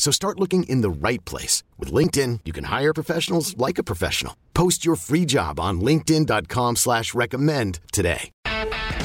So start looking in the right place. With LinkedIn, you can hire professionals like a professional. Post your free job on linkedin.com slash recommend today.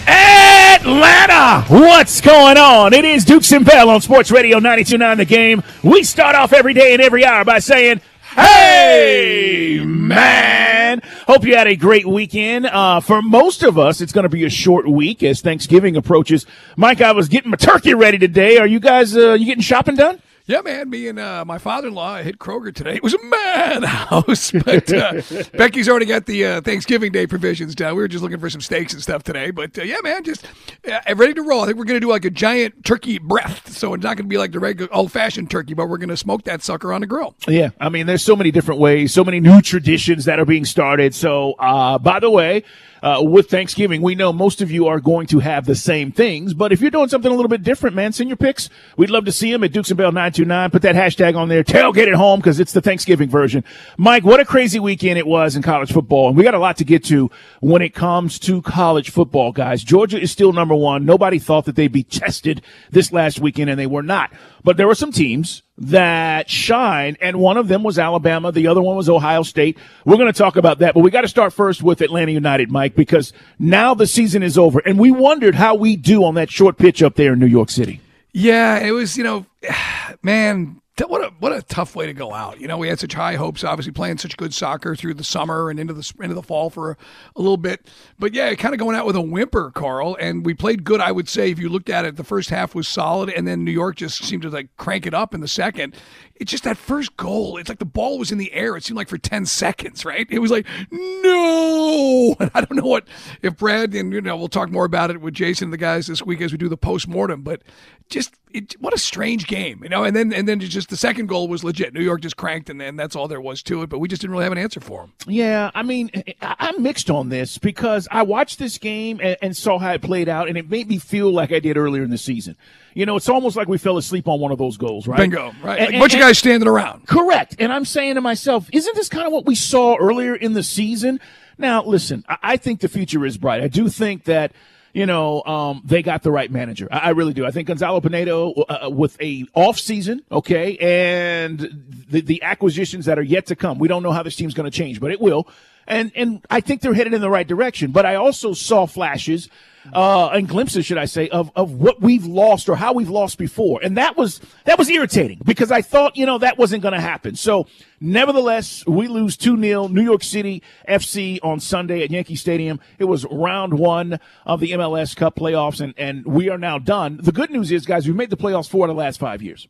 Atlanta! What's going on? It is Dukes and Bell on Sports Radio 92.9 The Game. We start off every day and every hour by saying, Hey, man! Hope you had a great weekend. Uh, for most of us, it's going to be a short week as Thanksgiving approaches. Mike, I was getting my turkey ready today. Are you guys, uh, you getting shopping done? Yeah, man. Me and uh, my father-in-law hit Kroger today. It was a madhouse, but uh, Becky's already got the uh, Thanksgiving Day provisions done. We were just looking for some steaks and stuff today, but uh, yeah, man, just uh, ready to roll. I think we're gonna do like a giant turkey breast, so it's not gonna be like the regular old-fashioned turkey, but we're gonna smoke that sucker on the grill. Yeah, I mean, there's so many different ways, so many new traditions that are being started. So, uh, by the way uh, with Thanksgiving. We know most of you are going to have the same things, but if you're doing something a little bit different, man, send your picks. We'd love to see them at Dukes and Bell 929. Put that hashtag on there. Tailgate at home because it's the Thanksgiving version. Mike, what a crazy weekend it was in college football. And we got a lot to get to when it comes to college football, guys. Georgia is still number one. Nobody thought that they'd be tested this last weekend and they were not. But there were some teams that shine, and one of them was Alabama. The other one was Ohio State. We're going to talk about that, but we got to start first with Atlanta United, Mike, because now the season is over, and we wondered how we do on that short pitch up there in New York City. Yeah, it was, you know, man, what a what a tough way to go out. You know, we had such high hopes, obviously playing such good soccer through the summer and into the into the fall for a, a little bit. But yeah, kind of going out with a whimper, Carl. And we played good, I would say. If you looked at it, the first half was solid, and then New York just seemed to like crank it up in the second. It's just that first goal. It's like the ball was in the air. It seemed like for ten seconds, right? It was like no. and I don't know what if Brad and you know we'll talk more about it with Jason and the guys this week as we do the post mortem. But just it, what a strange game, you know. And then and then just the second goal was legit. New York just cranked, and then that's all there was to it. But we just didn't really have an answer for them. Yeah, I mean, I'm mixed on this because I watched this game and, and saw how it played out, and it made me feel like I did earlier in the season. You know, it's almost like we fell asleep on one of those goals, right? Bingo, right? Like a bunch of guys standing around. Correct. And I'm saying to myself, isn't this kind of what we saw earlier in the season? Now, listen, I think the future is bright. I do think that you know, um, they got the right manager. I, I really do. I think Gonzalo Pineda uh, uh, with a off season, okay, and the, the acquisitions that are yet to come. We don't know how this team's going to change, but it will. And, and I think they're headed in the right direction. But I also saw flashes uh, and glimpses, should I say, of, of what we've lost or how we've lost before. And that was, that was irritating because I thought, you know, that wasn't going to happen. So nevertheless, we lose 2-0 New York City FC on Sunday at Yankee Stadium. It was round one of the MLS Cup playoffs and, and we are now done. The good news is, guys, we've made the playoffs four of the last five years.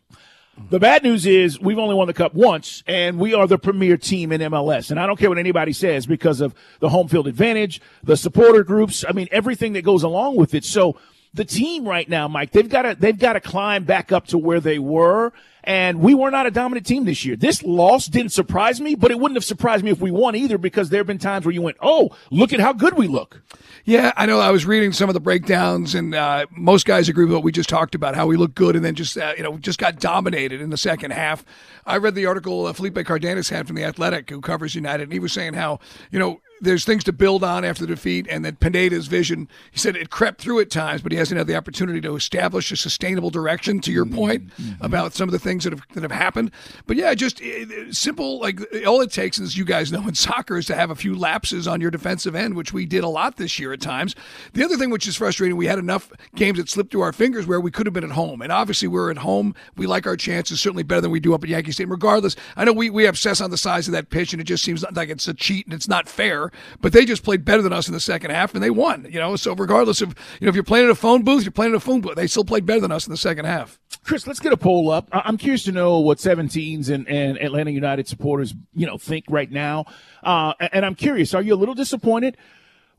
The bad news is we've only won the cup once and we are the premier team in MLS. And I don't care what anybody says because of the home field advantage, the supporter groups. I mean, everything that goes along with it. So the team right now, Mike, they've got to, they've got to climb back up to where they were. And we were not a dominant team this year. This loss didn't surprise me, but it wouldn't have surprised me if we won either because there have been times where you went, Oh, look at how good we look. Yeah, I know. I was reading some of the breakdowns, and uh, most guys agree with what we just talked about. How we look good, and then just uh, you know just got dominated in the second half. I read the article uh, Felipe Cardenas had from the Athletic, who covers United, and he was saying how you know there's things to build on after the defeat, and that Pineda's vision, he said it crept through at times, but he hasn't had the opportunity to establish a sustainable direction. To your point mm-hmm. about some of the things things that have that have happened. But yeah, just eh, simple. Like all it takes, as you guys know in soccer, is to have a few lapses on your defensive end, which we did a lot this year at times. The other thing which is frustrating, we had enough games that slipped through our fingers where we could have been at home, and obviously we're at home. We like our chances certainly better than we do up at Yankee Stadium. Regardless, I know we we obsess on the size of that pitch, and it just seems like it's a cheat and it's not fair. But they just played better than us in the second half, and they won. You know, so regardless of you know if you're playing at a phone booth, you're playing at a phone booth. They still played better than us in the second half. Chris, let's get a poll up. I'm curious to know what 17s and, and Atlanta United supporters, you know, think right now. Uh, and I'm curious, are you a little disappointed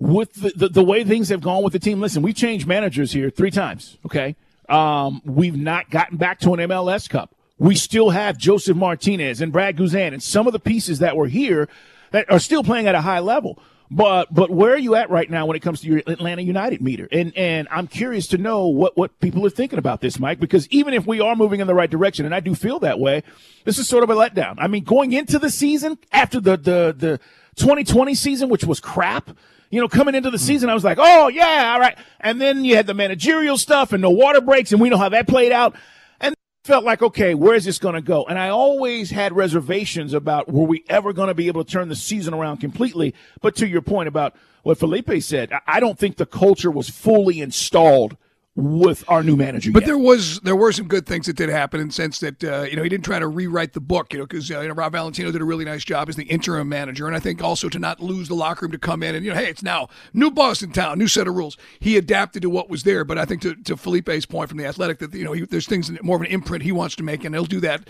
with the, the, the, way things have gone with the team? Listen, we've changed managers here three times, okay? Um, we've not gotten back to an MLS Cup. We still have Josef Martinez and Brad Guzan and some of the pieces that were here that are still playing at a high level. But but where are you at right now when it comes to your Atlanta United meter? And and I'm curious to know what what people are thinking about this, Mike, because even if we are moving in the right direction, and I do feel that way, this is sort of a letdown. I mean, going into the season after the the the 2020 season, which was crap. You know, coming into the mm-hmm. season, I was like, oh yeah, all right. And then you had the managerial stuff and no water breaks, and we know how that played out felt like, okay, where's this going to go? And I always had reservations about were we ever going to be able to turn the season around completely. But to your point about what Felipe said, I don't think the culture was fully installed with our new manager. But yet. there was there were some good things that did happen in the sense that uh, you know he didn't try to rewrite the book, you know, because uh, you know Rob Valentino did a really nice job as the interim manager, and I think also to not lose the locker room to come in and you know, hey, it's now new Boston town, new set of rules. He adapted to what was there, but I think to, to Felipe's point from the Athletic that you know he, there's things more of an imprint he wants to make, and he'll do that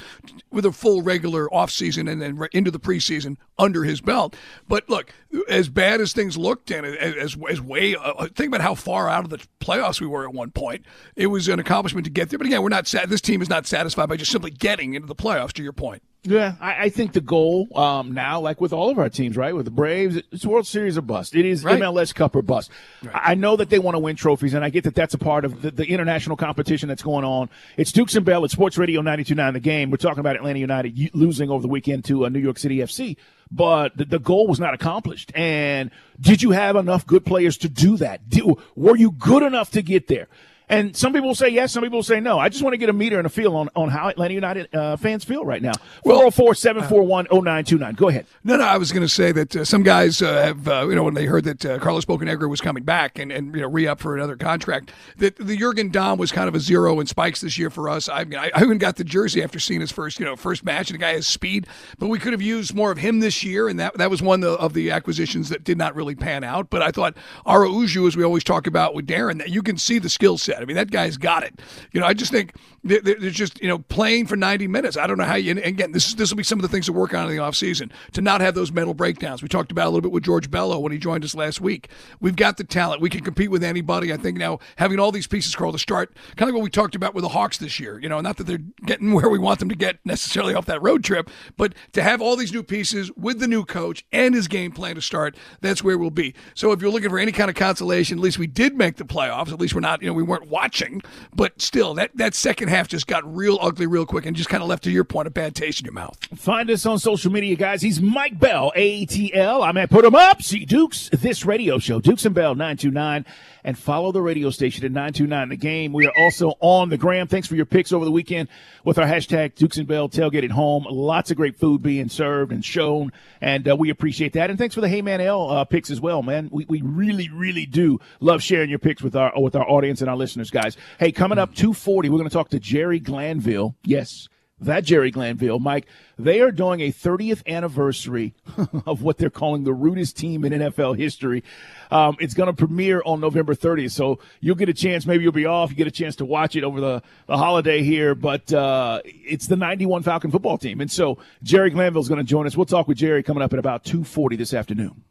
with a full regular off season and then into the preseason under his belt. But look, as bad as things looked, and as as way uh, think about how far out of the playoffs we were at one point. It was an accomplishment to get there. But again, we're not sad. This team is not satisfied by just simply getting into the playoffs. To your point. Yeah, I, I think the goal um, now, like with all of our teams, right, with the Braves, it's World Series or bust. It is right. MLS Cup or bust. Right. I know that they want to win trophies, and I get that that's a part of the, the, international competition that's going on. It's Dukes and Bell at Sports Radio 92.9 The Game. We're talking about Atlanta United losing over the weekend to uh, New York City FC, but the, the, goal was not accomplished. And did you have enough good players to do that? Did, were you good enough to get there? And some people will say yes, some people will say no. I just want to get a meter and a feel on, on how Atlanta United uh, fans feel right now. 404 741 0929. Go ahead. No, no, I was going to say that uh, some guys uh, have, uh, you know, when they heard that uh, Carlos Bocanegra was coming back and, and you know, re up for another contract, that the Jurgen Damm was kind of a zero in spikes this year for us. I, mean, I, I even got the jersey after seeing his first, you know, first match, and the guy has speed, but we could have used more of him this year, and that, that was one of the acquisitions that did not really pan out. But I thought Araujo, as we always talk about with Darren, that you can see the skill set. I mean, that guy's got it. You know, I just think there's just you know playing for 90 minutes. I don't know how you. And again, this this will be some of the things to work on in the offseason to not have those mental breakdowns. We talked about a little bit with George Bello when he joined us last week. We've got the talent. We can compete with anybody. I think now having all these pieces, Carl, to start kind of what we talked about with the Hawks this year. You know, not that they're getting where we want them to get necessarily off that road trip, but to have all these new pieces with the new coach and his game plan to start, that's where we'll be. So if you're looking for any kind of consolation, at least we did make the playoffs. At least we're not, you know, we weren't watching, but still, that that second half just got real ugly real quick and just kind of left to your point a bad taste in your mouth. Find us on social media, guys. He's Mike Bell, ATL. I'm at Put Him Up. See Dukes, this radio show, Dukes and Bell 929 and follow the radio station at 929 The Game. We are also on the gram. Thanks for your picks over the weekend with our hashtag Dukes and Bell tailgate at home. Lots of great food being served and shown, and uh, we appreciate that. And thanks for the Hey Man L uh, picks as well, man. We, we really, really do love sharing your picks with our with our audience and our listeners, guys. Hey, coming up 240, we're going to talk to Jerry Glanville. Yes, that Jerry Glanville, Mike, they are doing a 30th anniversary of what they're calling the rudest team in NFL history. Um, it's going to premiere on November 30th, so you'll get a chance. Maybe you'll be off. You get a chance to watch it over the, the holiday here, but uh, it's the 91 Falcon football team. And so Jerry Glanville is going to join us. We'll talk with Jerry coming up at about 2.40 this afternoon.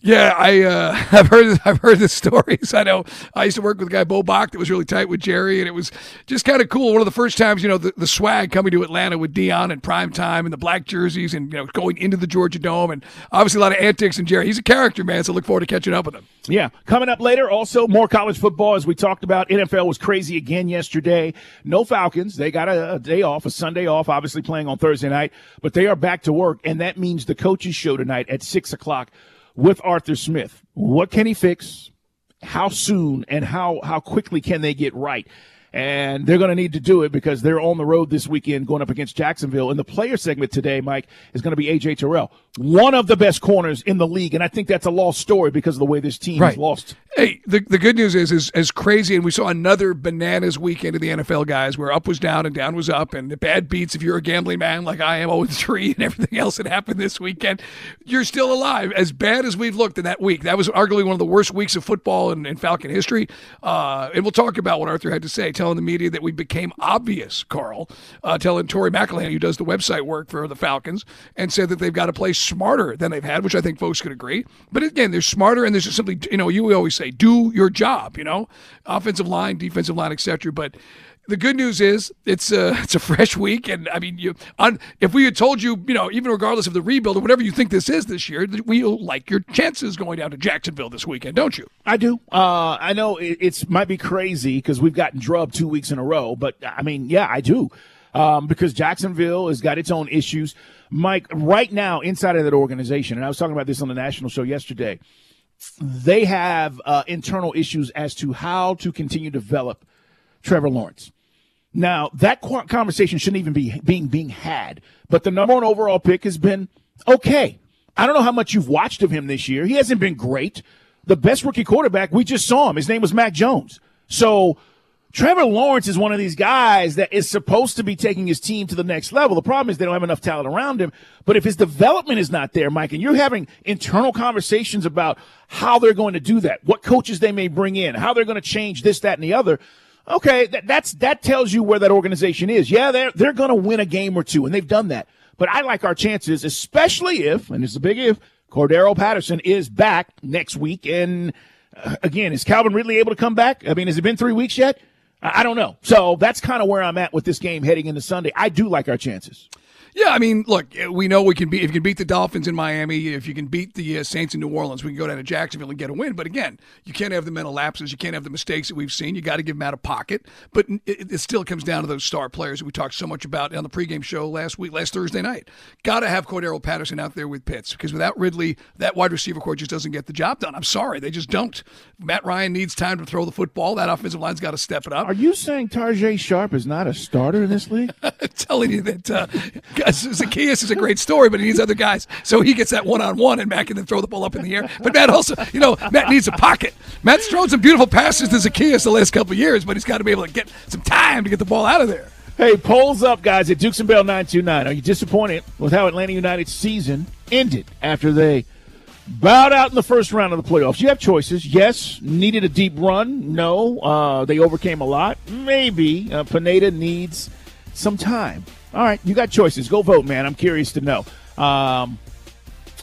Yeah, I uh, I've heard I've heard the stories. I know I used to work with a guy Bo Bach that was really tight with Jerry, and it was just kind of cool. One of the first times, you know, the, the swag coming to Atlanta with Deion and prime time and the black jerseys, and you know, going into the Georgia Dome, and obviously a lot of antics. And Jerry, he's a character, man. So look forward to catching up with him. Yeah, coming up later, also more college football as we talked about. NFL was crazy again yesterday. No Falcons. They got a, a day off, a Sunday off, obviously playing on Thursday night, but they are back to work, and that means the coaches show tonight at six o'clock with Arthur Smith. What can he fix? How soon and how, how quickly can they get right? And they're going to need to do it because they're on the road this weekend going up against Jacksonville. And the player segment today, Mike, is going to be AJ Terrell, one of the best corners in the league, and I think that's a lost story because of the way this team Right. has lost. Hey, the, the good news is, is as crazy, and we saw another bananas weekend of the NFL guys where up was down and down was up, and the bad beats if you're a gambling man like I am, 0 3, and everything else that happened this weekend, you're still alive. As bad as we've looked in that week, that was arguably one of the worst weeks of football in, in Falcon history. Uh, and we'll talk about what Arthur had to say, telling the media that we became obvious, Carl, uh, telling Tori McElhaney, who does the website work for the Falcons, and said that they've got to play smarter than they've had, which I think folks could agree. But again, they're smarter, and there's just simply, you know, you always say, do your job, you know, offensive line, defensive line, etc. But the good news is it's a it's a fresh week, and I mean, you on if we had told you, you know, even regardless of the rebuild or whatever you think this is this year, we like your chances going down to Jacksonville this weekend, don't you? I do. Uh, I know it, it's might be crazy because we've gotten drubbed two weeks in a row, but I mean, yeah, I do. Um, because Jacksonville has got its own issues. Mike, right now inside of that organization, and I was talking about this on the national show yesterday, they have uh, internal issues as to how to continue to develop Trevor Lawrence. Now that conversation shouldn't even be being being had, but the number one overall pick has been okay. I don't know how much you've watched of him this year. He hasn't been great. The best rookie quarterback we just saw him. His name was Mac Jones. So Trevor Lawrence is one of these guys that is supposed to be taking his team to the next level. The problem is they don't have enough talent around him. But if his development is not there, Mike, and you're having internal conversations about how they're going to do that, what coaches they may bring in, how they're going to change this, that, and the other. Okay, that, that's that tells you where that organization is. Yeah, they're they're going to win a game or two, and they've done that. But I like our chances, especially if, and it's a big if, Cordarrelle Patterson is back next week. And uh, again, is Calvin Ridley able to come back? I mean, has it been three weeks yet? I I don't know. So that's kind of where I'm at with this game heading into Sunday. I do like our chances. Yeah, I mean, look, we know we can beat if you can beat the Dolphins in Miami, if you can beat the uh, Saints in New Orleans, we can go down to Jacksonville and get a win. But again, you can't have the mental lapses, you can't have the mistakes that we've seen. You got to give them out of pocket. But it, it still comes down to those star players that we talked so much about on the pregame show last week, last Thursday night. Got to have Cordarrelle Patterson out there with Pitts because without Ridley, that wide receiver core just doesn't get the job done. I'm sorry, they just don't. Matt Ryan needs time to throw the football. That offensive line's got to step it up. Are you saying Tajae Sharpe is not a starter in this league? telling you that uh, Zaccheaus is a great story, but he needs other guys. So he gets that one on one, and Matt can then throw the ball up in the air. But Matt also, you know, Matt needs a pocket. Matt's thrown some beautiful passes to Zaccheaus the last couple years, but he's got to be able to get some time to get the ball out of there. Hey, polls up, guys, at Dukes and Bell 929. Are you disappointed with how Atlanta United's season ended after they bowed out in the first round of the playoffs? You have choices. Yes, needed a deep run. No, uh, they overcame a lot. Maybe uh, Pineda needs some time. All right, you got choices. Go vote, man. I'm curious to know. Um,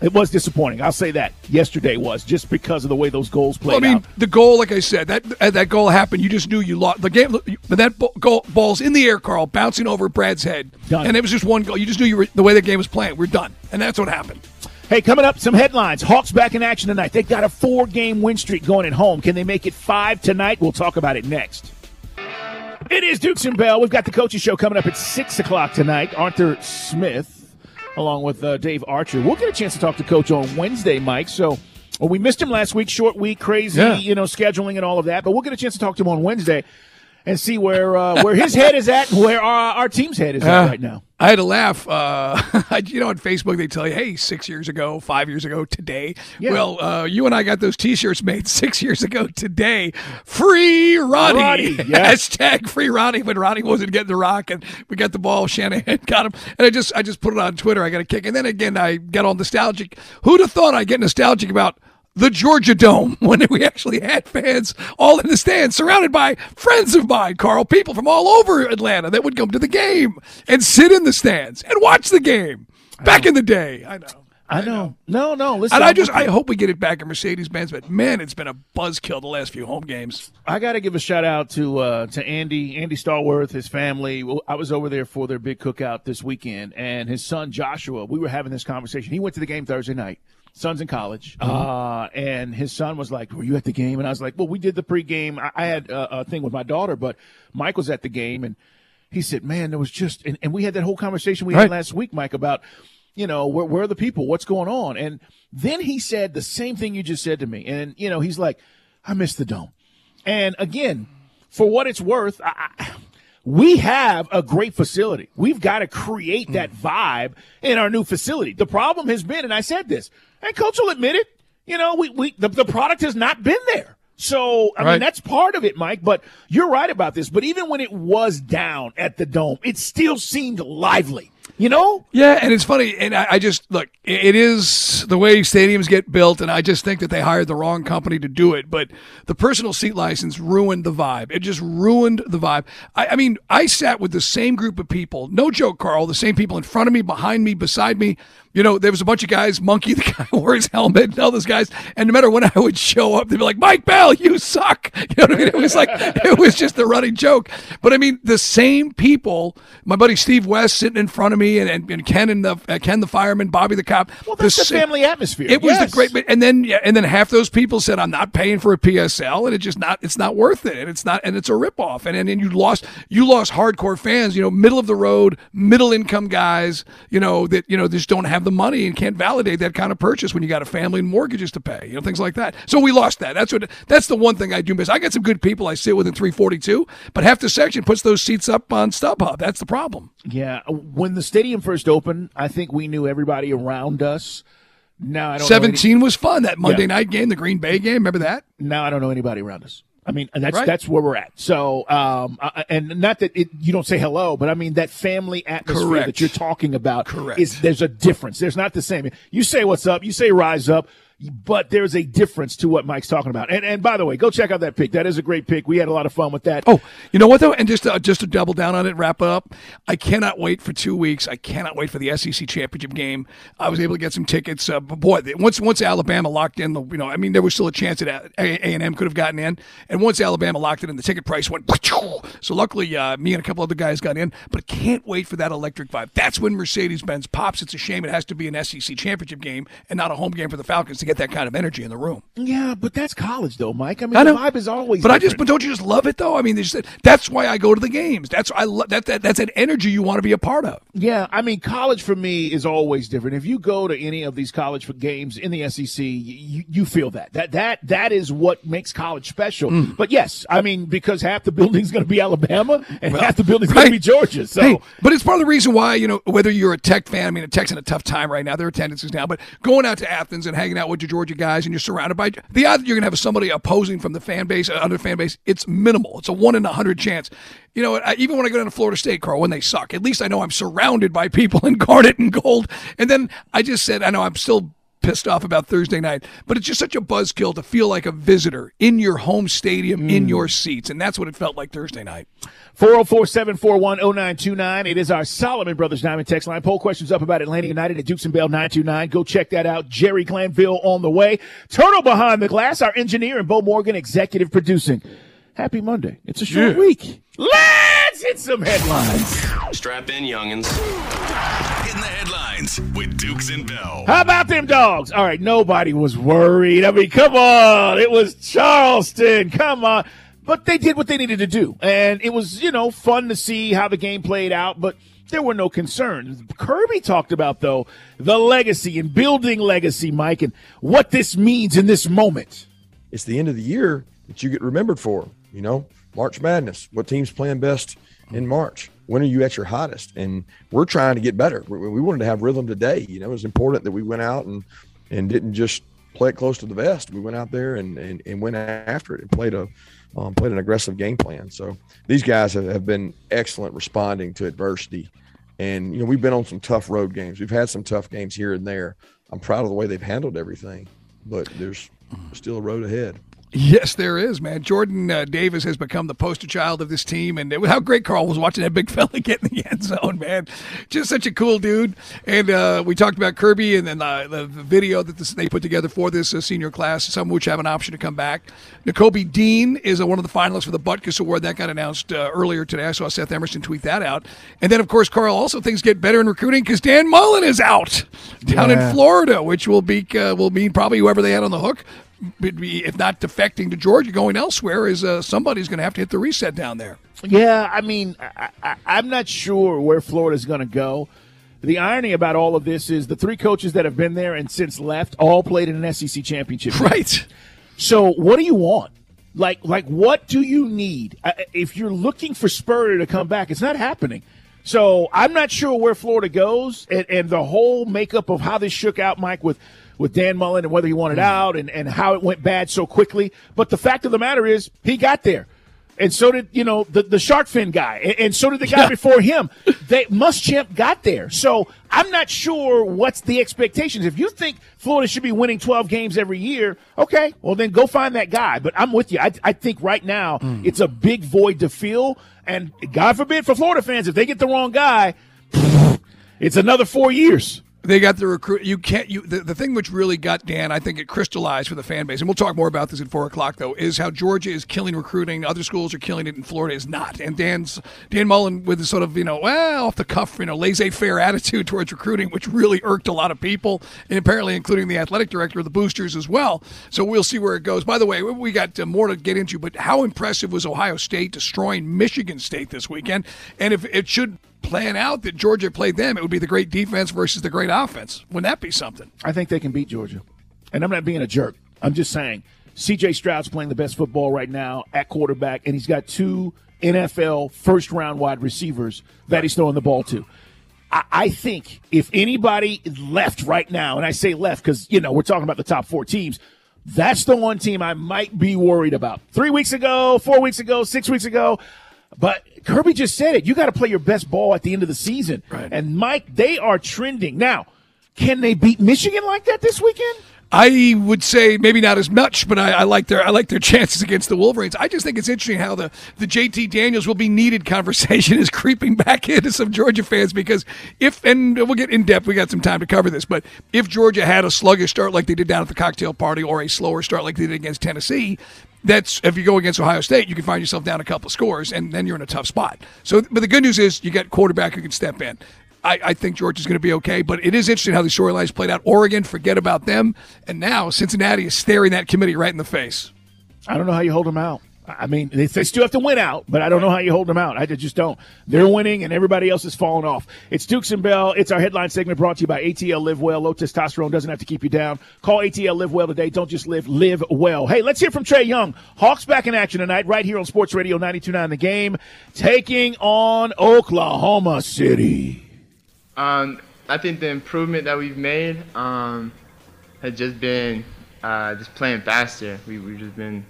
it was disappointing. I'll say that. Yesterday was just because of the way those goals played Well, I mean, out. the goal, like I said, that uh, that goal happened. You just knew you lost the game. But that goal, ball's in the air, Carl, bouncing over Brad's head, Done. and it was just one goal. You just knew you were the way the game was playing. We're done, and that's what happened. Hey, coming up, some headlines. Hawks back in action tonight. They've got a four game win streak going at home. Can they make it five tonight? We'll talk about it next. It is Dukes and Bell. We've got the coaching show coming up at 6 o'clock tonight. Arthur Smith, along with uh, Dave Archer. We'll get a chance to talk to Coach on Wednesday, Mike. So well, we missed him last week, short week, crazy, Yeah. you know, scheduling and all of that. But we'll get a chance to talk to him on Wednesday and see where uh, where his head is at and where our, our team's head is at right now. I had to laugh. Uh, you know, on Facebook they tell you, "Hey, six years ago, five years ago, today." Yeah. Well, uh, you and I got those T-shirts made six years ago today. Free Ronnie. Ronnie, yeah. Hashtag Free Ronnie. When Ronnie wasn't getting the rock, and we got the ball, Shanahan got him, and I just I just put it on Twitter. I got a kick, and then again I got all nostalgic. Who'd have thought I'd get nostalgic about? The Georgia Dome, when we actually had fans all in the stands, surrounded by friends of mine, Carl, people from all over Atlanta that would come to the game and sit in the stands and watch the game. Back in the day, I know. I know. No, no. Listen, And I just I hope we get it back in Mercedes Benz, but man, it's been a buzzkill the last few home games. I got to give a shout out to uh, to Andy Andy Stallworth, his family. I was over there for their big cookout this weekend, and his son Joshua. We were having this conversation. He went to the game Thursday night. Son's in college, uh, and his son was like, "Were you at the game?" And I was like, "Well, we did the pregame. I, I had a, a thing with my daughter, but Mike was at the game, and he said, "Man, there was just," and, and we had that whole conversation we Right. had last week, Mike, about you know, where, where are the people? What's going on? And then he said the same thing you just said to me. And, you know, he's like, I miss the dome. And again, for what it's worth, I, I, we have a great facility. We've got to create that mm. vibe in our new facility. The problem has been, and I said this, and coach will admit it, you know, we, we the, the product has not been there. So, I Right. mean, that's part of it, Mike, but you're right about this. But even when it was down at the dome, it still seemed lively, you know? Yeah, and it's funny, and I, I just look. It is the way stadiums get built, and I just think that they hired the wrong company to do it. But the personal seat license ruined the vibe. It just ruined the vibe. I, I mean, I sat with the same group of people. No joke, Carl. The same people in front of me, behind me, beside me. You know, there was a bunch of guys. Monkey, the guy who wore his helmet, and all those guys. And no matter when I would show up, they'd be like, "Mike Bell, you suck." You know what I mean? It was like it was just a running joke. But I mean, the same people. My buddy Steve West sitting in front of me, and, and, and Ken and the uh, Ken the fireman, Bobby the cop. Well, that's the, sa- family atmosphere. It was the great, and then yeah, and then half those people said, "I'm not paying for a PSL," and it just not, it's not worth it, and it's not, and it's a ripoff, and and then you lost, you lost hardcore fans, you know, middle of the road, middle income guys, you know, that you know just don't have the money and can't validate that kind of purchase when you got a family and mortgages to pay, you know, things like that. So we lost that. That's what, that's the one thing I do miss. I got some good people I sit with in 342, but half the section puts those seats up on StubHub. That's the problem. Yeah, when the stadium first opened, I think we knew everybody around us. Now I don't. know any- 17 was fun. That Monday Yeah. night game, the Green Bay game. Remember that? now I don't know anybody around us. I mean, and that's Right. that's where we're at. So, um, uh, and not that it, you don't say hello, but I mean that family atmosphere Correct. that you're talking about. Correct. Is there's a difference? There's not the same. You say what's up, you say rise up, but there's a difference to what Mike's talking about. And and by the way, go check out that pick. That is a great pick. We had a lot of fun with that. Oh, you know what though, and just to, just to double down on it, wrap up. I cannot wait for two weeks. I cannot wait for the SEC championship game. I was able to get some tickets. Uh, but boy, once once Alabama locked in, the you know, I mean, there was still a chance that A and M could have gotten in, and once Alabama locked it in, the ticket price went. So luckily, uh, me and a couple other guys got in. But I can't wait for that electric vibe. That's when Mercedes Benz pops. It's a shame it has to be an SEC championship game and not a home game for the Falcons to get that kind of energy in the room. yeah, but that's college though, Mike. I mean, I the vibe is always. But I just, but don't you just love it though? I mean, there's, that's why I go to the games. That's I love that, that. That's an energy you want to be a part of. Yeah, I mean, college for me is always different. If you go to any of these college games in the SEC, you, you feel that that that that is what makes college special. Mm. But yes, I mean, because half the building's going to be Alabama and half the building's going to be Georgia. So Hey, but it's part of the reason why you know whether you're a Tech fan. I mean, a Tech's in a tough time right now. Their attendance is down, but going out to Athens and hanging out with your Georgia guys, and you're surrounded by the odds that you're going to have somebody opposing from the fan base, uh, other fan base. It's minimal. It's a one in a hundred chance. You know, I, even when I go down to Florida State, Carl, when they suck, at least I know I'm surrounded by people in garnet and gold. And then I just said, I know I'm still pissed off about Thursday night, but it's just such a buzzkill to feel like a visitor in your home stadium, in mm. your seats, and that's what it felt like Thursday night. 404 741 0929. It is our Solomon Brothers Diamond text line. Poll questions up about Atlanta United at Dukes and Bell 929. Go check that out. Jerry Glanville on the way. Turtle behind the glass, our engineer, and Bo Morgan executive producing. Happy Monday. It's a short Yeah. week. Let's hit some headlines. Strap in, youngins. Hitting headlines with Dukes and Bell. How about them dogs? All right, nobody was worried. I mean, come on. It was Charleston. Come on. But they did what they needed to do. And it was, you know, fun to see how the game played out, but there were no concerns. Kirby talked about, though, the legacy and building legacy, Mike, and what this means in this moment. it's the end of the year that you get remembered for. You know, March Madness. What team's playing best in March? When are you at your hottest? And we're trying to get better. We, we wanted to have rhythm today. You know, it was important that we went out and and didn't just play it close to the vest. We went out there and and, and went after it and played a um, played an aggressive game plan. So these guys have, have been excellent responding to adversity. And you know, we've been on some tough road games. We've had some tough games here and there. I'm proud of the way they've handled everything, but there's still a road ahead. Yes, there is, man. Jordan uh, Davis has become the poster child of this team, and it, how great Carl was watching that big fella get in the end zone, man. Just such a cool dude. And uh, we talked about Kirby and then uh, the, the video that this, they put together for this uh, senior class, some of which have an option to come back. Nakobe Dean is uh, one of the finalists for the Butkus Award. That got announced uh, earlier today. I saw Seth Emerson tweet that out. And then, of course, Carl, also things get better in recruiting because Dan Mullen is out down Yeah. in Florida, which will be uh, will mean probably whoever they had on the hook if not defecting to Georgia, going elsewhere, is uh, somebody's going to have to hit the reset down there. Yeah, I mean, I, I'm not sure where Florida's going to go. The irony about all of this is the three coaches that have been there and since left all played in an SEC championship. Right. So what do you want? Like, like, what do you need if you're looking for Spurrier to come back? It's not happening. So I'm not sure where Florida goes, and, and the whole makeup of how this shook out, Mike, with with Dan Mullen and whether he wanted hmm. out and, and how it went bad so quickly. But the fact of the matter is, he got there. And so did, you know, the, the shark fin guy. And, and so did the guy Yeah. before him. They Muschamp got there. So I'm not sure what's the expectations. If you think Florida should be winning 12 games every year, okay, well then go find that guy. But I'm with you. I, I think right now hmm. it's a big void to fill. And God forbid for Florida fans, if they get the wrong guy, it's another four years. They got the recruit. You can't. You the, the thing which really got Dan, I think it crystallized for the fan base, and we'll talk more about this at four o'clock. Though, is how Georgia is killing recruiting. Other schools are killing it, and Florida is not. And Dan's Dan Mullen with this sort of you know well off the cuff you know laissez faire attitude towards recruiting, which really irked a lot of people, and apparently including the athletic director of the boosters as well. So we'll see where it goes. By the way, we got uh, more to get into, but how impressive was Ohio State destroying Michigan State this weekend? And if it should plan out that Georgia played them, it would be the great defense versus the great offense. Wouldn't that be something? I think they can beat Georgia. And I'm not being a jerk. I'm just saying CJ Stroud's playing the best football right now at quarterback, and he's got two NFL first round wide receivers that he's throwing the ball to. I, I think if anybody left right now, and I say left because, you know, we're talking about the top four teams, that's the one team I might be worried about. Three weeks ago, four weeks ago, six weeks ago, but Kirby just said it. You got to play your best ball at the end of the season. Right. And Mike, they are trending. Now, can they beat Michigan like that this weekend? I would say maybe not as much, but I, I like their I like their chances against the Wolverines. I just think it's interesting how the, the JT Daniels will be needed conversation is creeping back into some Georgia fans because if and we'll get in depth, we got some time to cover this, but if Georgia had a sluggish start like they did down at the cocktail party or a slower start like they did against Tennessee, that's if you go against Ohio State, you can find yourself down a couple scores and then you're in a tough spot. So but the good news is you got quarterback who can step in. I, I think Georgia's going to be okay, but it is interesting how the storylines played out. Oregon, forget about them, and now Cincinnati is staring that committee right in the face. I don't know how you hold them out. I mean, they, they still have to win out, but I don't know how you hold them out. I just don't. They're winning, and everybody else is falling off. It's Dukes and Bell. It's our headline segment brought to you by ATL Live Well. Low testosterone doesn't have to keep you down. Call ATL Live Well today. Don't just live, live well. Hey, let's hear from Trae Young. Hawks back in action tonight, right here on Sports Radio 92.9 The Game, taking on Oklahoma City. Um, I think the improvement that we've made um, has just been uh, just playing faster. We, we've just been,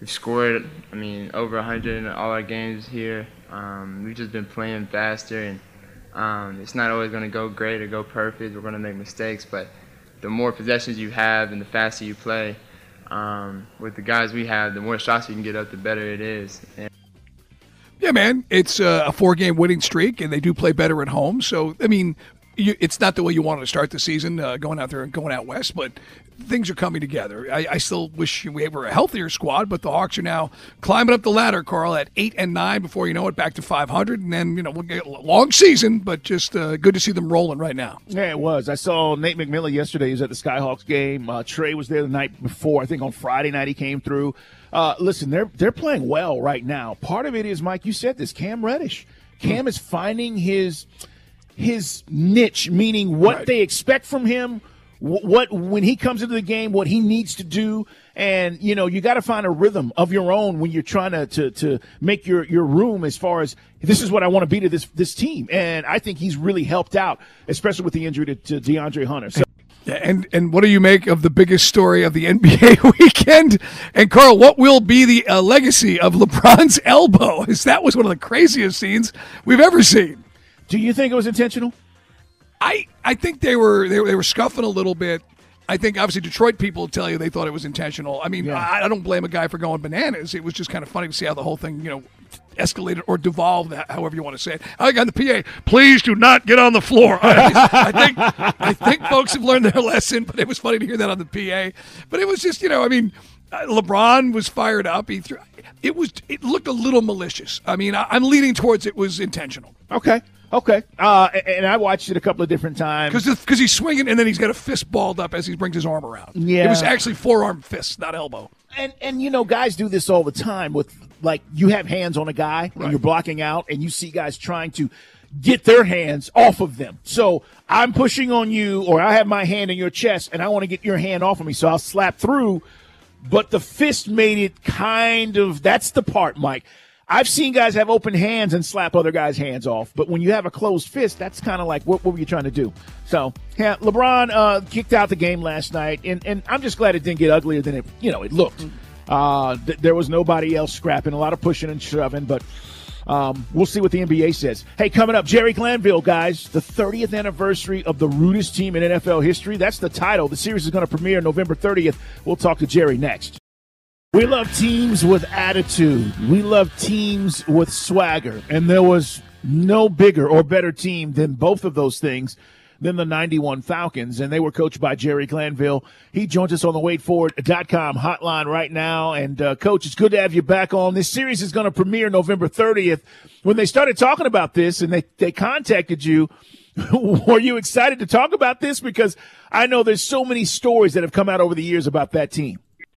we've scored, I mean, over 100 in all our games here. Um, we've just been playing faster, and um, it's not always going to go great or go perfect. We're going to make mistakes, but the more possessions you have and the faster you play, um, with the guys we have, the more shots you can get up, the better it is. And Yeah, man, it's uh, a four-game winning streak, and they do play better at home. So, I mean, you, it's not the way you wanted to start the season, uh, going out there and going out west, but things are coming together. I, I still wish we were a healthier squad, but the Hawks are now climbing up the ladder, Carl, at eight and nine. Before you know it, back to 500, and then you know we'll get a long season, but just uh, good to see them rolling right now. Yeah, it was. I saw Nate McMillan yesterday. He was at the Skyhawks game. Uh, Trey was there the night before. I think on Friday night he came through. Uh, listen, they're they're playing well right now. Part of it is, Mike, you said this. Cam Reddish. Cam is finding his his niche, meaning what Right. they expect from him. What when he comes into the game, what he needs to do, and you know you got to find a rhythm of your own when you're trying to, to to make your your room as far as this is what I want to be to this this team, and I think he's really helped out, especially with the injury to, to DeAndre Hunter. So and and what do you make of the biggest story of the NBA weekend? And Carl, what will be the uh, legacy of LeBron's elbow? As that was one of the craziest scenes we've ever seen. Do you think it was intentional? I I think they were they, were- they were scuffing a little bit. I think obviously Detroit people tell you they thought it was intentional. I mean, Yeah. I, I don't blame a guy for going bananas. It was just kind of funny to see how the whole thing, you know, escalated or devolved, however you want to say it. I got the PA. Please do not get on the floor. I think I think folks have learned their lesson, but it was funny to hear that on the PA. But it was just, you know, I mean, uh, LeBron was fired up. He threw. It was. It looked a little malicious. I mean, I, I'm leaning towards it was intentional. Okay, okay. Uh, and I watched it a couple of different times. Because because he's swinging and then he's got a fist balled up as he brings his arm around. Yeah. It was actually forearm fist, not elbow. and and you know guys do this all the time with like you have hands on a guy and you're blocking out and you see guys trying to get their hands off of them so i'm pushing on you or i have my hand in your chest and i want to get your hand off of me so i'll slap through but the fist made it kind of. That's the part, Mike. I've seen guys have open hands and slap other guys' hands off, but when you have a closed fist, that's kind of like what, what were you trying to do? So, yeah, LeBron uh, kicked out the game last night, and, and I'm just glad it didn't get uglier than it you know it looked. Uh, th- there was nobody else scrapping, a lot of pushing and shoving, but um, we'll see what the NBA says. Hey, coming up, Jerry Glanville, guys, the 30th anniversary of the rudest team in NFL history. That's the title. The series is going to premiere November 30th. We'll talk to Jerry next. We love teams with attitude. We love teams with swagger. And there was no bigger or better team than both of those things than the 91 Falcons. And they were coached by Jerry Glanville. He joins us on the waitforward.com hotline right now. And, uh, coach, it's good to have you back on. This series is going to premiere November 30th. When they started talking about this and they, they contacted you, were you excited to talk about this? Because I know there's so many stories that have come out over the years about that team.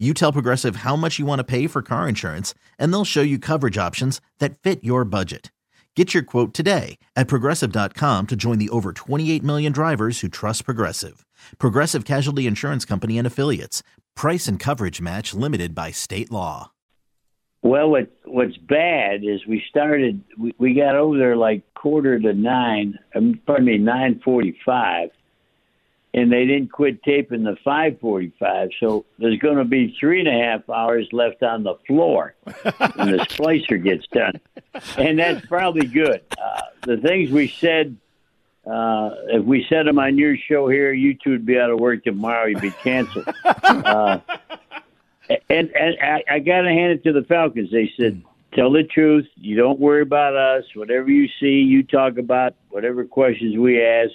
You tell Progressive how much you want to pay for car insurance, and they'll show you coverage options that fit your budget. Get your quote today at progressive.com to join the over 28 million drivers who trust Progressive. Progressive Casualty Insurance Company and Affiliates. Price and coverage match limited by state law. Well, what what's bad is we started. We, we got over there like quarter to nine. Um, pardon me, nine forty-five, and they didn't quit taping the 545 so there's going to be three and a half hours left on the floor when the splicer gets done. And that's probably good. Uh, the things we said uh, if we said them on your show here you two would be out of work tomorrow. You'd be canceled. Uh, and, and I, I got to hand it to the falcons. They said tell the truth. You don't worry about us. Whatever you see you talk about. Whatever questions we ask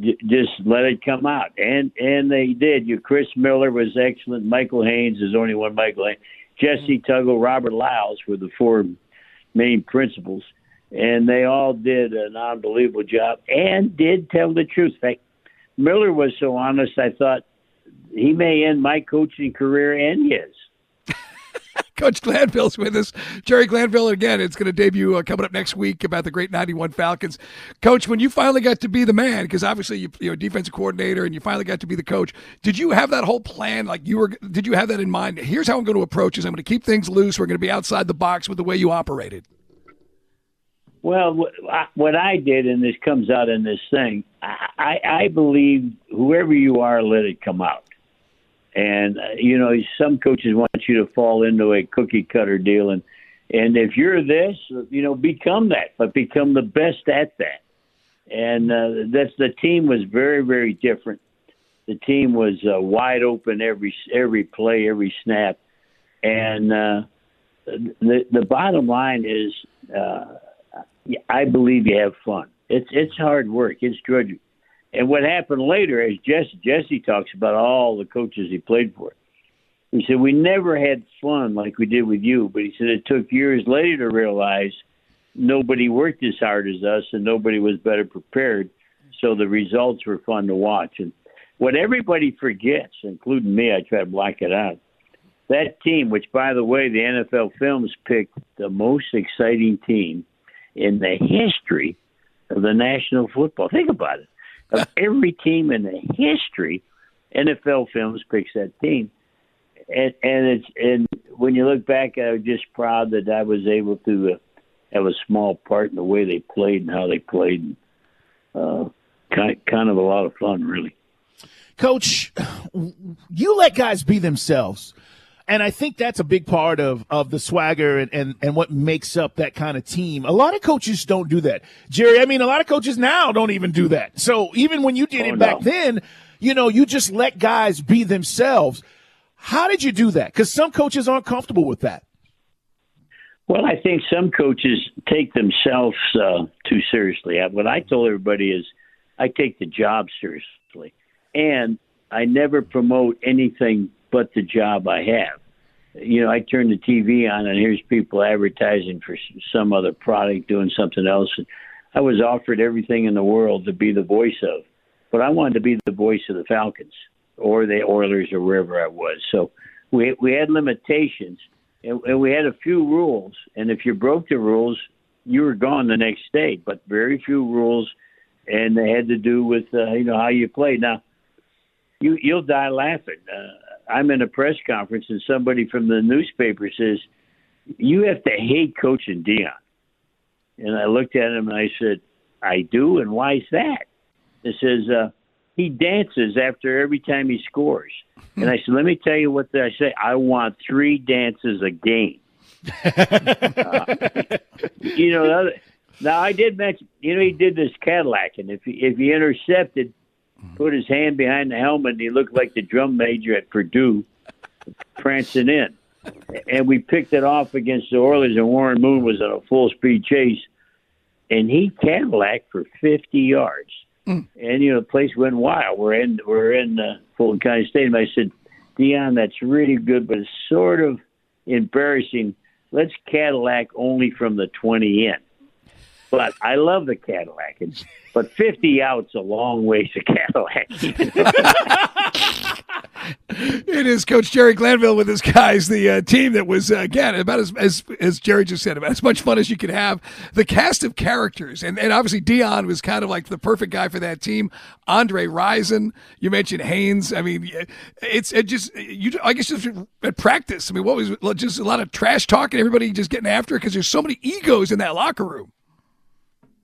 just let it come out, and and they did. You, Chris Miller was excellent. Michael Haynes is only one. Michael Haynes, Jesse mm-hmm. Tuggle, Robert Lyles were the four main principals, and they all did an unbelievable job and did tell the truth. Fact, Miller was so honest. I thought he may end my coaching career and his. Coach Glanville's with us. Jerry Glanville, again, it's going to debut uh, coming up next week about the great 91 Falcons. Coach, when you finally got to be the man, because obviously you, you're a defensive coordinator and you finally got to be the coach, did you have that whole plan? Like you were, did you have that in mind? Here's how I'm going to approach this. I'm going to keep things loose. We're going to be outside the box with the way you operated. Well, what I did, and this comes out in this thing, I, I believe whoever you are, let it come out. And uh, you know, some coaches want you to fall into a cookie cutter deal, and and if you're this, you know, become that, but become the best at that. And uh, that's the team was very very different. The team was uh, wide open every every play, every snap, and uh, the the bottom line is, uh, I believe you have fun. It's it's hard work. It's drudgery. And what happened later, as Jesse, Jesse talks about all the coaches he played for, he said, We never had fun like we did with you. But he said it took years later to realize nobody worked as hard as us and nobody was better prepared. So the results were fun to watch. And what everybody forgets, including me, I try to block it out. That team, which by the way, the NFL Films picked the most exciting team in the history of the National Football. Think about it. Of every team in the history, NFL Films picks that team, and and it's and when you look back, I'm just proud that I was able to uh, have a small part in the way they played and how they played. Uh, kind kind of a lot of fun, really. Coach, you let guys be themselves. And I think that's a big part of, of the swagger and, and, and what makes up that kind of team. A lot of coaches don't do that. Jerry, I mean, a lot of coaches now don't even do that. So even when you did Oh, it no. back then, you know, you just let guys be themselves. How did you do that? Because some coaches aren't comfortable with that. Well, I think some coaches take themselves uh, too seriously. What I told everybody is, I take the job seriously, and I never promote anything but the job I have. You know, I turn the TV on, and here's people advertising for some other product, doing something else. I was offered everything in the world to be the voice of, but I wanted to be the voice of the Falcons or the Oilers or wherever I was. So we we had limitations, and, and we had a few rules. And if you broke the rules, you were gone the next day. But very few rules, and they had to do with uh, you know how you played. Now, you you'll die laughing. Uh, I'm in a press conference, and somebody from the newspaper says, "You have to hate coaching Deion." And I looked at him and I said, "I do, and why is that?" It says. Uh, he dances after every time he scores. And I said, let me tell you what I say. I want three dances a game. Uh, you know, now I did mention, you know, he did this Cadillac, and if he, if he intercepted, put his hand behind the helmet, and he looked like the drum major at Purdue, prancing in. And we picked it off against the Oilers, and Warren Moon was on a full speed chase, and he Cadillac for 50 yards and you know the place went wild. We're in we're in uh, Fulton County Stadium. I said, Deion, that's really good, but it's sort of embarrassing. Let's Cadillac only from the twenty in. But I love the Cadillac, and, but fifty out's a long ways to Cadillac. It is Coach Jerry Glanville with his guys, the uh, team that was uh, again about as, as as Jerry just said, about as much fun as you could have. The cast of characters, and, and obviously Deion was kind of like the perfect guy for that team. Andre Rison, you mentioned Haynes. I mean, it's it just you. I guess just at practice. I mean, what was just a lot of trash talking, everybody just getting after it because there's so many egos in that locker room.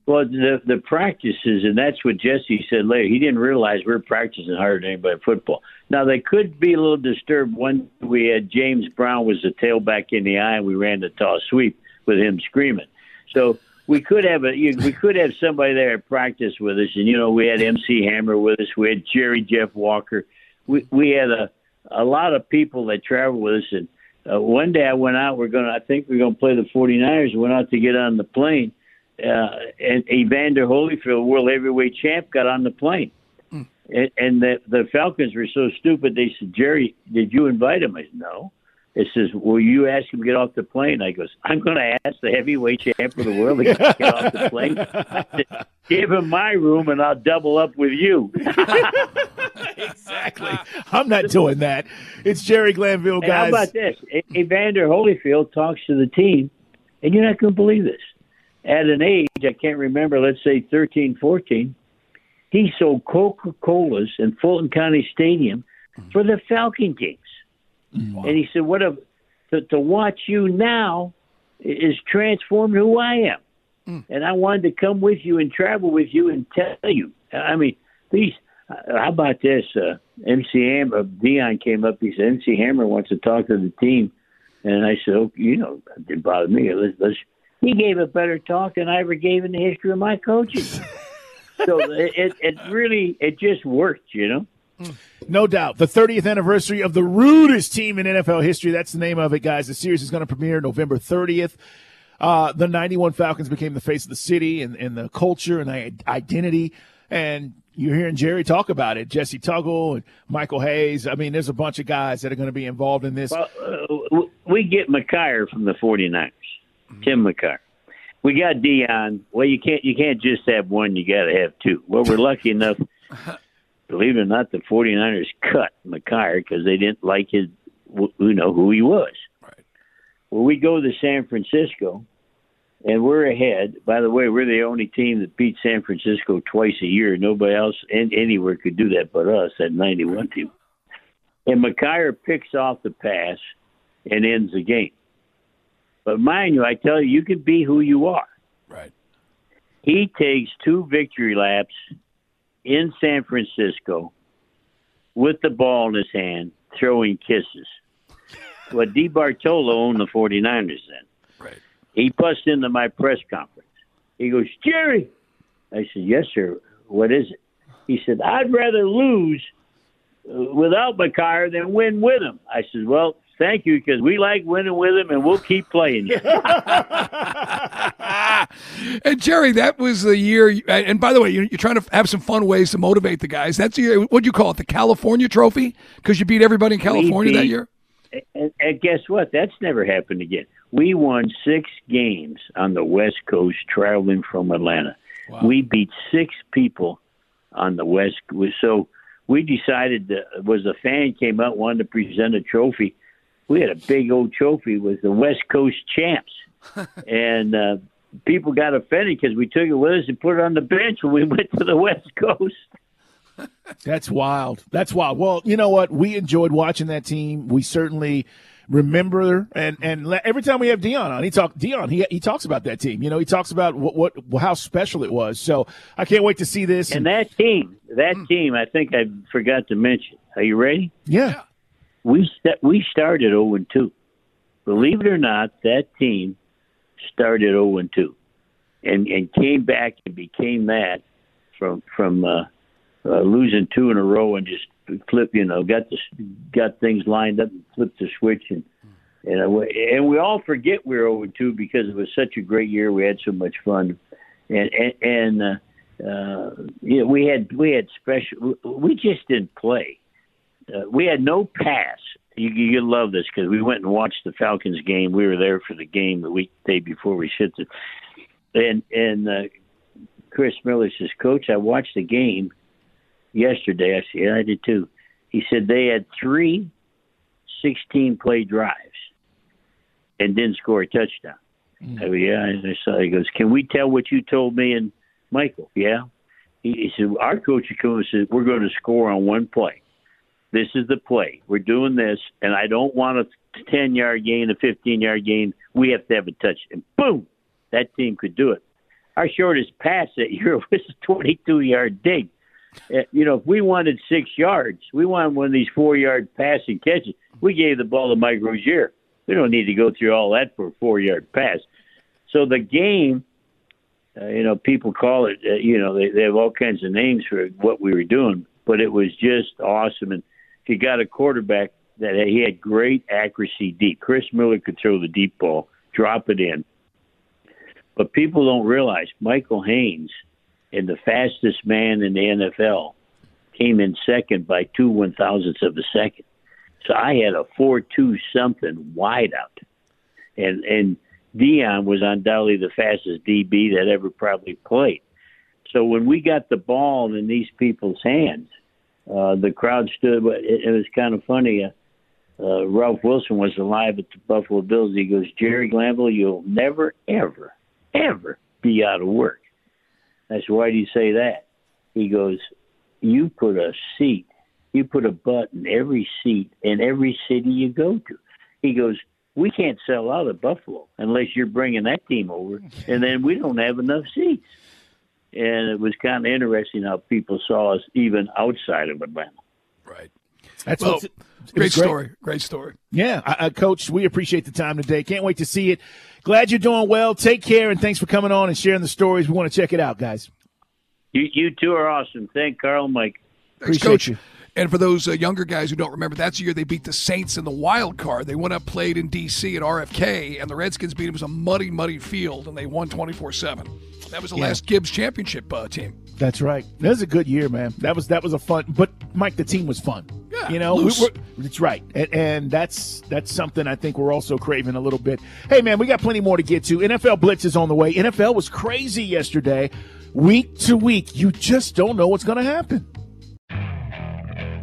Well, the the practices, and that's what Jessie said later. He didn't realize we are practicing harder than anybody in football. Now they could be a little disturbed when we had James Brown was the tailback in the eye, and we ran the toss sweep with him screaming. So we could have a we could have somebody there at practice with us, and you know we had MC Hammer with us, we had Jerry Jeff Walker, we we had a a lot of people that traveled with us, and uh, one day I went out. We're gonna I think we're gonna play the 49ers. Went out to get on the plane uh, and Evander Holyfield, world heavyweight champ, got on the plane. And, and the, the Falcons were so stupid. They said, Jerry, did you invite him? I said, no. It says, will you ask him to get off the plane? I goes, I'm going to ask the heavyweight champ of the world to get off the plane. I said, Give him my room and I'll double up with you. exactly. I'm not doing that. It's Jerry Glanville, And how about this? Evander Holyfield talks to the team, and you're not going to believe this. At an age, I can't remember, let's say 13, 14, he sold Coca Colas in Fulton County Stadium for the Falcon games. And he said, What a, to, to watch you now is transformed who I am. And I wanted to come with you and travel with you and tell you. I mean, these. Uh, how about this? Uh, MC Hammer, Deion came up. He said, MC Hammer wants to talk to the team. And I said, oh, you know, it didn't bother me. Let's, let's. He gave a better talk than I ever gave in the history of my coaching. so it, it, it really, it just worked, you know? No doubt. The 30th anniversary of the rudest team in NFL history. That's the name of it, guys. The series is going to premiere November 30th. Uh, the 91 Falcons became the face of the city and, and the culture and the identity. And you're hearing Jerry talk about it. Jessie Tuggle and Michael Haynes. I mean, there's a bunch of guys that are going to be involved in this. Well, uh, we get McKyer from the 49ers, Mm-hmm. Tim McKyer. We got Deion. Well, you can't you can't just have one. You got to have two. Well, we're lucky enough. Believe it or not, the 49ers cut McKyer because they didn't like his, you know, who he was. Right. Well, we go to San Francisco, and we're ahead. By the way, we're the only team that beat San Francisco twice a year. Nobody else in, anywhere could do that but us, that 91 team. And McKyer picks off the pass and ends the game. But mind you, I tell you, you can be who you are. Right. He takes two victory laps in San Francisco with the ball in his hand, throwing kisses. Well, DeBartolo owned the 49ers then. Right. He busts into my press conference. He goes, Jerry. I said, Yes, sir. What is it? He said, I'd rather lose uh, without McKyer than win with him. I said, Well, thank you because we like winning with him and we'll keep playing and Jerry, that was the year. And by the way, you're, you're trying to have some fun ways to motivate the guys. That's the year. What do you call it? The California Trophy because you beat everybody in California beat- that year. and, and guess what? That's never happened again. We won six games on the West Coast traveling from Atlanta. We beat six people on the West. So we decided that was a fan came out wanted to present a trophy. We had a big old trophy It was the West Coast champs, and uh, people got offended because we took it with us and put it on the bench when we went to the West Coast. That's wild. That's wild. Well, you know what? We enjoyed watching that team. We certainly remember and and le- every time we have Deion on, he talk Deion. He he talks about that team. You know, he talks about what what how special it was. So I can't wait to see this. And that team, that team, I think I forgot to mention. Are you ready? yeah, We st- we started 0 and 2. Believe it or not, that team started 0 and 2, and and came back and became that from from uh, uh, losing two in a row and just flip. You know, got the got things lined up and flipped the switch and. And, uh, we- and we all forget we were 0 and 2 because it was such a great year. We had so much fun, and and, and uh, uh, you know, we had we had special. We just didn't play uh, we had no pass. You, you love this because we went and watched the Falcons game. We were there for the game the week day before we shipped it. And and uh, Chris Miller says, Coach, I watched the game yesterday. I said, yeah, I did too. He said they had three 16 play drives and didn't score a touchdown. I go, yeah, I saw. He goes, can we tell what you told me and Michael? Yeah. He, he said, our coach would come and said, we're going to score on one play. This is the play. We're doing this, and I don't want a 10 yard gain, a 15 yard gain. We have to have a touch. And boom, that team could do it. Our shortest pass that year was a 22 yard dig. Uh, You know, if we wanted six yards, we wanted one of these four yard passing catches. We gave the ball to Mike Rozier. We don't need to go through all that for a four yard pass. So the game, uh, you know, people call it, uh, you know, they, they have all kinds of names for what we were doing, but it was just awesome. And you got a quarterback that he had great accuracy deep, Chris Miller could throw the deep ball, drop it in. But people don't realize Michael Haynes and the fastest man in the NFL came in second by two one thousandths of a second. So I had a four two something wide out. And and Deion was undoubtedly the fastest DB that ever probably played. So when we got the ball in these people's hands, uh, the crowd stood. It, it was kind of funny. Uh, uh, Ralph Wilson was alive at the Buffalo Bills. He goes, Jerry Glanville, you'll never, ever, ever be out of work. I said, why do you say that? He goes, you put a seat, you put a butt in every seat in every city you go to. He goes, we can't sell out of Buffalo unless you're bringing that team over, and then we don't have enough seats. And it was kind of interesting how people saw us even outside of Atlanta. Right. that's Well, what's- it great story. Great story. Yeah, I, I, Coach, we appreciate the time today. Can't wait to see it. Glad you're doing well. Take care, and thanks for coming on and sharing the stories. We want to check it out, guys. You, you two are awesome. Thank Carl and Mike. Thanks, Appreciate Coach. you. And for those uh, younger guys who don't remember, that's the year they beat the Saints in the wild card. They went up, played in D.C. at RFK, and the Redskins beat them. It was a muddy, muddy field, and they won 24 7. That was the Yeah. last Gibbs championship uh, team. That's right. That was a good year, man. That was that was a fun. But Mike, the team was fun. Yeah, you know, we, we're, that's right, and, and that's that's something I think we're also craving a little bit. Hey, man, we got plenty more to get to. NFL Blitz is on the way. NFL was crazy yesterday. Week to week, you just don't know what's going to happen.